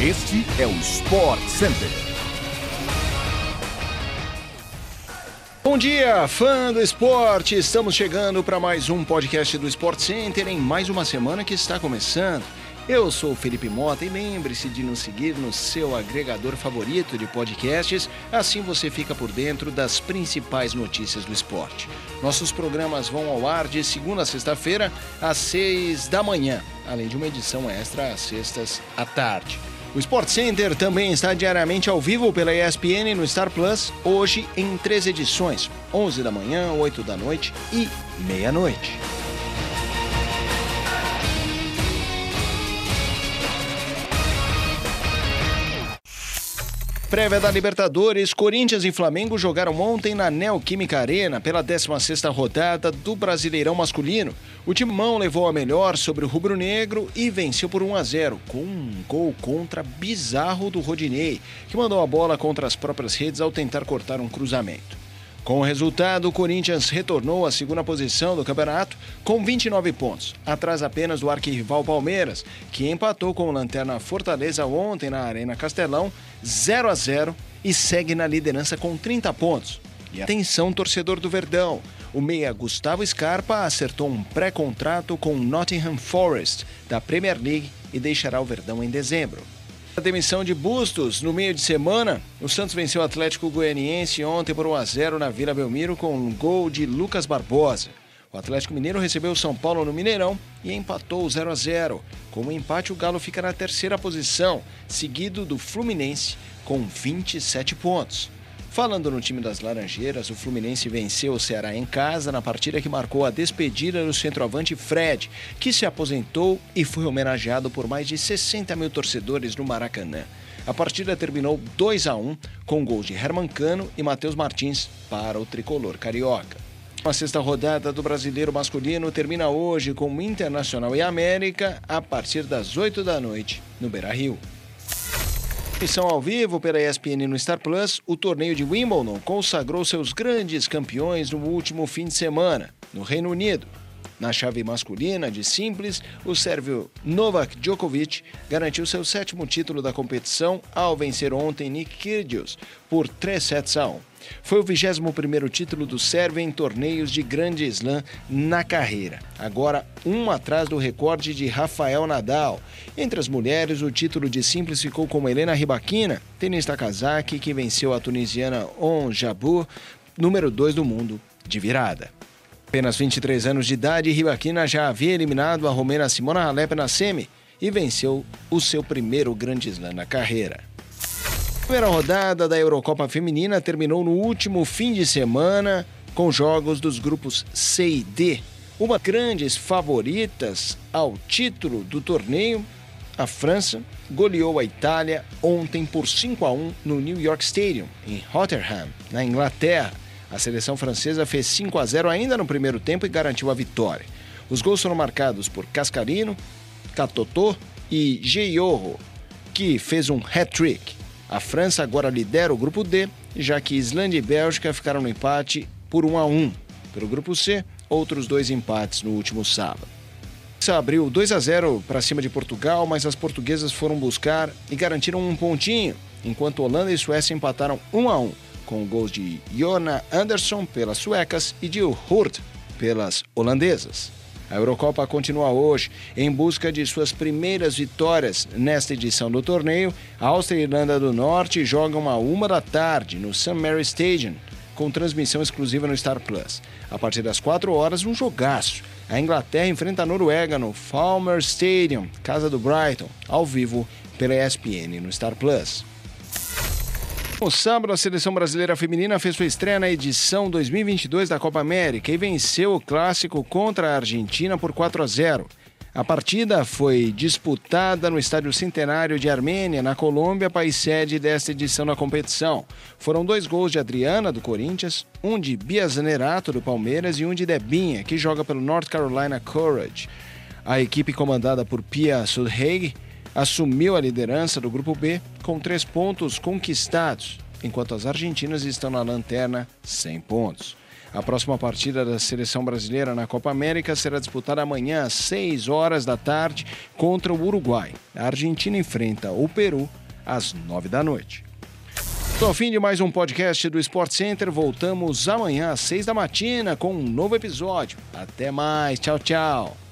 Este é o Sport Center. Bom dia, fã do esporte! Estamos chegando para mais um podcast do Sport Center em mais uma semana que está começando. Eu sou o Felipe Mota e lembre-se de nos seguir no seu agregador favorito de podcasts, assim você fica por dentro das principais notícias do esporte. Nossos programas vão ao ar de segunda a sexta-feira, às seis da manhã, além de uma edição extra às sextas à tarde. O Sport Center também está diariamente ao vivo pela ESPN no Star Plus, hoje em três edições: 11 da manhã, 8 da noite e meia-noite. Prévia da Libertadores, Corinthians e Flamengo jogaram ontem na Neoquímica Arena pela 16ª rodada do Brasileirão Masculino. O timão levou a melhor sobre o rubro-negro e venceu por 1 a 0, com um gol contra bizarro do Rodinei, que mandou a bola contra as próprias redes ao tentar cortar um cruzamento. Com o resultado, o Corinthians retornou à segunda posição do campeonato com 29 pontos, atrás apenas do arquirrival Palmeiras, que empatou com o Lanterna Fortaleza ontem na Arena Castelão 0 a 0 e segue na liderança com 30 pontos. E atenção, torcedor do Verdão. O meia Gustavo Scarpa acertou um pré-contrato com o Nottingham Forest da Premier League e deixará o Verdão em dezembro. A demissão de Bustos no meio de semana, o Santos venceu o Atlético Goianiense ontem por 1 a 0 na Vila Belmiro com um gol de Lucas Barbosa. O Atlético Mineiro recebeu o São Paulo no Mineirão e empatou 0 a 0. Com o empate, o Galo fica na terceira posição, seguido do Fluminense com 27 pontos. Falando no time das Laranjeiras, o Fluminense venceu o Ceará em casa na partida que marcou a despedida do centroavante Fred, que se aposentou e foi homenageado por mais de 60 mil torcedores no Maracanã. A partida terminou 2 a 1 com gols de Herman Cano e Matheus Martins para o tricolor carioca. A sexta rodada do Brasileiro Masculino termina hoje com o Internacional e América a partir das 8 da noite no Beira-Rio. Missão ao vivo pela ESPN no Star Plus, o torneio de Wimbledon consagrou seus grandes campeões no último fim de semana, no Reino Unido. Na chave masculina de simples, o sérvio Novak Djokovic garantiu seu sétimo título da competição ao vencer ontem Nick Kyrgios por 3 sets a 1. Foi o 21º título do sérvio em torneios de grande slam na carreira, agora um atrás do recorde de Rafael Nadal. Entre as mulheres, o título de simples ficou com Helena Rybakina, tenista kazakh que venceu a tunisiana On número 2 do mundo, de virada. Apenas 23 anos de idade, Rybakina já havia eliminado a romena Simona Halep na semi e venceu o seu primeiro grande slam na carreira. Primeira rodada da Eurocopa Feminina terminou no último fim de semana com jogos dos grupos C e D. Uma grandes favoritas ao título do torneio, a França goleou a Itália ontem por 5 a 1 no New York Stadium, em Rotterdam, na Inglaterra. A seleção francesa fez 5 a 0 ainda no primeiro tempo e garantiu a vitória. Os gols foram marcados por Cascarino, Catotô e Geiorro, que fez um hat-trick. A França agora lidera o grupo D, já que Islândia e Bélgica ficaram no empate por 1 a 1. Pelo grupo C, outros dois empates no último sábado. Abriu 2 a 0 para cima de Portugal, mas as portuguesas foram buscar e garantiram um pontinho, enquanto Holanda e Suécia empataram 1 a 1 com gols de Jona Andersson pelas suecas e de Hurt pelas holandesas. A Eurocopa continua hoje em busca de suas primeiras vitórias nesta edição do torneio. A Áustria e Irlanda do Norte jogam a uma da tarde no St. Mary Stadium, com transmissão exclusiva no Star Plus. A partir das 4 horas, um jogaço. A Inglaterra enfrenta a Noruega no Falmer Stadium, casa do Brighton, ao vivo pela ESPN no Star Plus. No sábado, a seleção brasileira feminina fez sua estreia na edição 2022 da Copa América e venceu o clássico contra a Argentina por 4 a 0. A partida foi disputada no Estádio Centenário de Armênia, na Colômbia, país sede desta edição da competição. Foram dois gols de Adriana, do Corinthians, um de Bia Zanerato, do Palmeiras, e um de Debinha, que joga pelo North Carolina Courage. A equipe comandada por Pia Sudhaig assumiu a liderança do Grupo B com três pontos conquistados, enquanto as argentinas estão na lanterna sem pontos. A próxima partida da seleção brasileira na Copa América será disputada amanhã às 6 horas da tarde contra o Uruguai. A Argentina enfrenta o Peru às 9 da noite. Ao fim de mais um podcast do Sport Center. Voltamos amanhã às 6 da matina com um novo episódio. Até mais. Tchau, tchau.